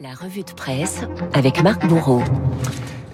La revue de presse avec Marc Bourreau.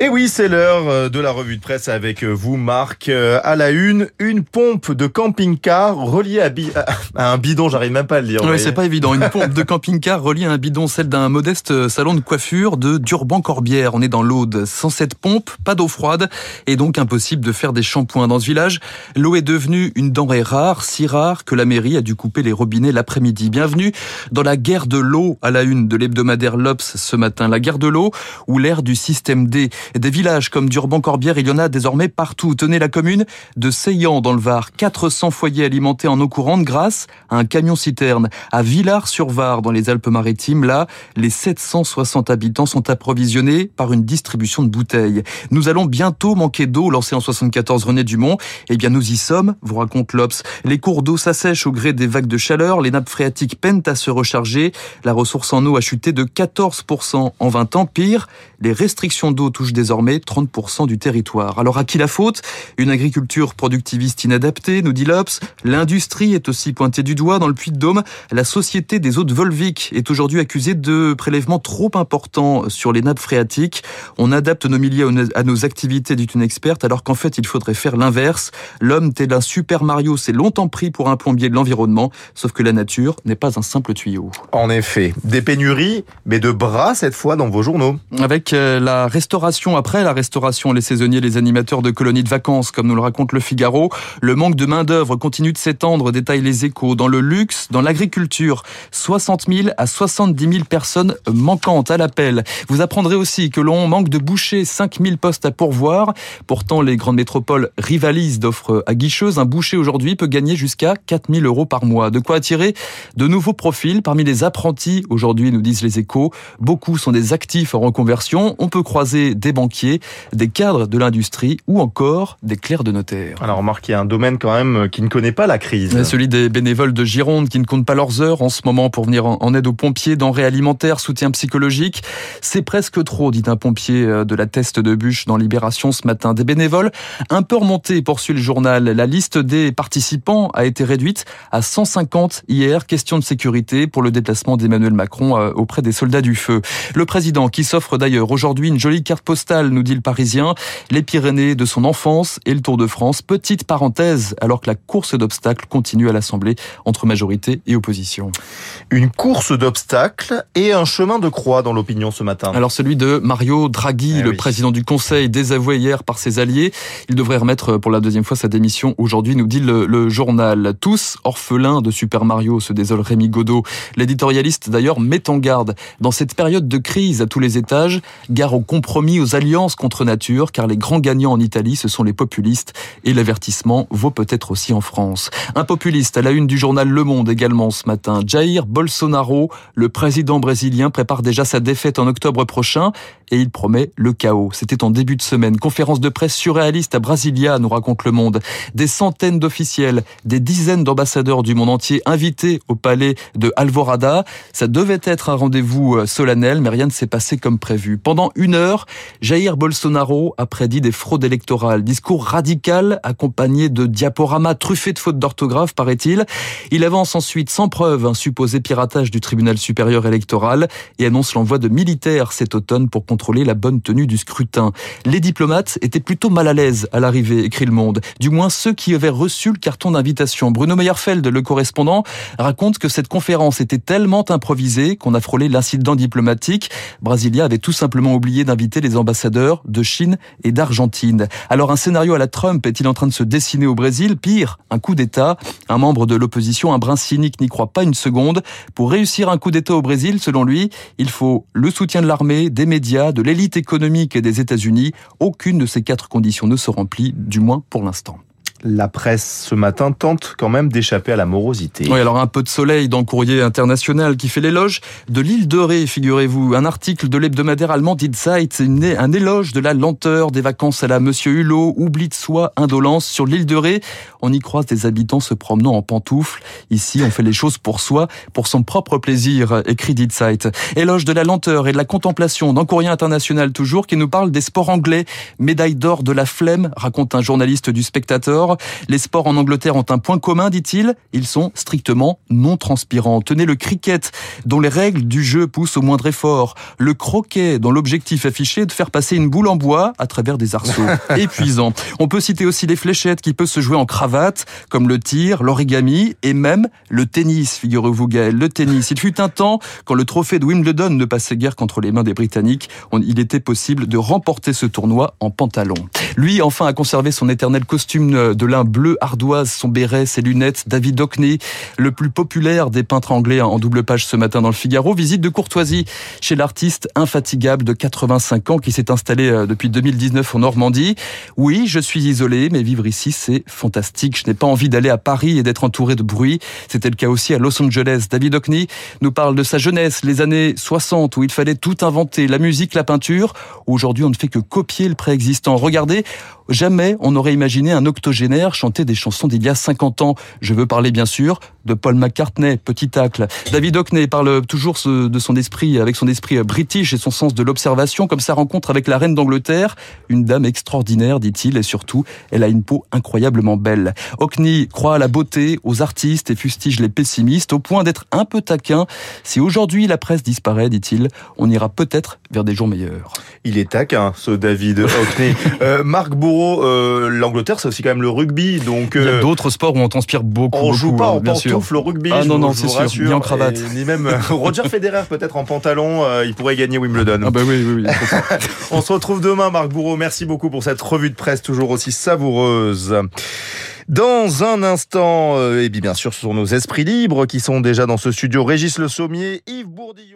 Et oui, c'est l'heure euh, de la revue de presse avec euh, vous, Marc. Euh, à la une, une pompe de camping-car reliée à, bi- à un bidon, j'arrive même pas à le dire. voyez. c'est pas évident. Une pompe de camping-car reliée à un bidon, celle d'un modeste salon de coiffure de Durban-Corbière. On est dans l'Aude. Sans cette pompe, pas d'eau froide et donc impossible de faire des shampoings dans ce village. L'eau est devenue une denrée rare, si rare que la mairie a dû couper les robinets l'après-midi. Bienvenue dans la guerre de l'eau à la une de l'hebdomadaire L'Obs ce matin. La guerre de l'eau ou l'ère du système D. Des villages comme Durban-Corbière, il y en a désormais partout. Tenez la commune de Seillan dans le Var. 400 foyers alimentés en eau courante grâce à un camion-citerne. À Villars-sur-Var dans les Alpes-Maritimes, là, les 760 habitants sont approvisionnés par une distribution de bouteilles. Nous allons bientôt manquer d'eau, lancé en 74 René Dumont. Eh bien, nous y sommes, vous raconte l'Obs. Les cours d'eau s'assèchent au gré des vagues de chaleur, les nappes phréatiques peinent à se recharger, la ressource en eau a chuté de 14% en 20 ans. Pire, les restrictions d'eau touchent désormais 30% du territoire. Alors à qui la faute? Une agriculture productiviste inadaptée, nous dit l'Obs. L'industrie est aussi pointée du doigt dans le Puy-de-Dôme. La société des eaux de Volvic est aujourd'hui accusée de prélèvements trop importants sur les nappes phréatiques. On adapte nos milieux à nos activités, dit une experte, alors qu'en fait il faudrait faire l'inverse. L'homme tel un Super Mario s'est longtemps pris pour un plombier de l'environnement, sauf que la nature n'est pas un simple tuyau. En effet, des pénuries, mais de bras cette fois dans vos journaux. Avec euh, la restauration, après la restauration, les saisonniers, les animateurs de colonies de vacances, comme nous le raconte le Figaro, le manque de main-d'œuvre continue de s'étendre, détaillent les échos. Dans le luxe, dans l'agriculture, 60 000 à 70 000 personnes manquantes à l'appel. Vous apprendrez aussi que l'on manque de bouchers, 5 000 postes à pourvoir. Pourtant, les grandes métropoles rivalisent d'offres aguicheuses. Un boucher aujourd'hui peut gagner jusqu'à 4 000 euros par mois. De quoi attirer de nouveaux profils parmi les apprentis. Aujourd'hui, nous disent les échos, beaucoup sont des actifs en reconversion. On peut croiser des banquiers, des cadres de l'industrie ou encore des clercs de notaire. Alors, Marc, il y a un domaine quand même qui ne connaît pas la crise. Celui des bénévoles de Gironde qui ne comptent pas leurs heures en ce moment pour venir en en aide aux pompiers, denrées alimentaires, soutien psychologique. C'est presque trop, dit un pompier euh, de la Teste de Bûche dans Libération ce matin. Des bénévoles un peu remontés, poursuit le journal. La liste des participants a été réduite à 150 hier. Question de sécurité pour le déplacement d'Emmanuel Macron euh, auprès des soldats du feu. Le président qui s'offre d'ailleurs aujourd'hui une jolie carte postale, nous dit le Parisien, les Pyrénées de son enfance et le Tour de France. Petite parenthèse, alors que la course d'obstacles continue à l'Assemblée entre majorité et opposition. Une course d'obstacles et un chemin de croix dans l'opinion ce matin. Alors celui de Mario Draghi, Eh le oui. président du Conseil, désavoué hier par ses alliés. Il devrait remettre pour la deuxième fois sa démission aujourd'hui, nous dit le, le journal. Tous orphelins de Super Mario, se désole Rémi Godot. L'éditorialiste d'ailleurs met en garde. Dans cette période de crise à tous les étages, gare aux compromis, aux alliances contre nature, car les grands gagnants en Italie, ce sont les populistes. Et l'avertissement vaut peut-être aussi en France. Un populiste à la une du journal Le Monde également ce matin. Jair Bolsonaro, le président brésilien, prépare déjà sa défaite en octobre prochain et il promet le chaos. C'était en début de semaine. Conférence de presse surréaliste à Brasilia, nous raconte Le Monde. Des centaines d'officiels, des dizaines d'ambassadeurs du monde entier invités au palais de Alvorada. Ça devait être un rendez-vous euh, solennel, mais rien ne s'est passé comme prévu. Pendant une heure, Jair Bolsonaro a prédit des fraudes électorales. Discours radical accompagné de diaporamas truffés de fautes d'orthographe, paraît-il. Il avance ensuite sans preuve un supposé piratage du tribunal supérieur électoral et annonce l'envoi de militaires cet automne pour contrôler la bonne tenue du scrutin. Les diplomates étaient plutôt mal à l'aise à l'arrivée, écrit Le Monde. Du moins ceux qui avaient reçu le carton d'invitation. Bruno Meyerfeld, le correspondant, raconte que cette conférence était tellement improvisée qu'on a frôlé l'incident diplomatique. Brasilia avait tout simplement oublié d'inviter les ambassadeurs de Chine et d'Argentine. Alors un scénario à la Trump est-il en train de se dessiner au Brésil? Pire, un coup d'État. Un membre de l'opposition, un brin cynique, n'y croit pas une seconde. Pour réussir un coup d'État au Brésil, selon lui, il faut le soutien de l'armée, des médias, de l'élite économique et des États-Unis. Aucune de ces quatre conditions ne se remplit, du moins pour l'instant. La presse ce matin tente quand même d'échapper à la morosité. Oui, alors un peu de soleil dans courrier international qui fait l'éloge de l'île de Ré, figurez-vous. Un article de l'hebdomadaire allemand Die Zeit, un éloge de la lenteur des vacances à la Monsieur Hulot, oubli de soi, indolence. Sur l'île de Ré, on y croise des habitants se promenant en pantoufles. Ici, on fait les choses pour soi, pour son propre plaisir, écrit Die Zeit. Éloge de la lenteur et de la contemplation dans Courrier international toujours, qui nous parle des sports anglais. Médaille d'or de la flemme, raconte un journaliste du Spectateur. Sport. Les sports en Angleterre ont un point commun, dit-il. Ils sont strictement non transpirants. Tenez le cricket, dont les règles du jeu poussent au moindre effort. Le croquet, dont l'objectif affiché est de faire passer une boule en bois à travers des arceaux. Épuisant. On peut citer aussi les fléchettes qui peuvent se jouer en cravate, comme le tir, l'origami et même le tennis, figurez-vous Gaël. Le tennis. Il fut un temps, quand le trophée de Wimbledon ne passait guère qu'entre les mains des Britanniques, il était possible de remporter ce tournoi en pantalon. Lui, enfin, a conservé son éternel costume de lin bleu ardoise, son béret, ses lunettes. David Hockney, le plus populaire des peintres anglais en double page ce matin dans le Figaro, visite de courtoisie chez l'artiste infatigable de 85 ans qui s'est installé euh, depuis 2019 en Normandie. Oui, je suis isolé, mais vivre ici, c'est fantastique. Je n'ai pas envie d'aller à Paris et d'être entouré de bruit. C'était le cas aussi à Los Angeles. David Hockney nous parle de sa jeunesse, les années 60 où il fallait tout inventer, la musique, la peinture. Aujourd'hui, on ne fait que copier le préexistant. Regardez, jamais on n'aurait imaginé un octogénaire chanter des chansons d'il y a 50 ans. Je veux parler bien sûr de Paul McCartney, petit tacle. David Hockney parle toujours de son esprit, avec son esprit british et son sens de l'observation, comme sa rencontre avec la reine d'Angleterre. Une dame extraordinaire, dit-il, et surtout, elle a une peau incroyablement belle. Hockney croit à la beauté, aux artistes et fustige les pessimistes, au point d'être un peu taquin. Si aujourd'hui la presse disparaît, dit-il, on ira peut-être vers des jours meilleurs. Il est taquin, ce David Hockney. euh, Marc Bourreau, euh, l'Angleterre, c'est aussi quand même le rugby, donc... Euh, Il y a d'autres sports où on transpire beaucoup. On beaucoup, joue pas hein, en bien sûr. Pantoufle au rugby. Ah non, non, c'est sûr, rassure. bien en cravate. Et ni même euh, Roger Federer, peut-être en pantalon, euh, il pourrait gagner Wimbledon. Ah bah oui, oui, oui. On se retrouve demain, Marc Bourreau. Merci beaucoup pour cette revue de presse toujours aussi savoureuse. Dans un instant, euh, et bien sûr, ce sont nos esprits libres qui sont déjà dans ce studio. Régis Le Sommier, Yves Bourdillon.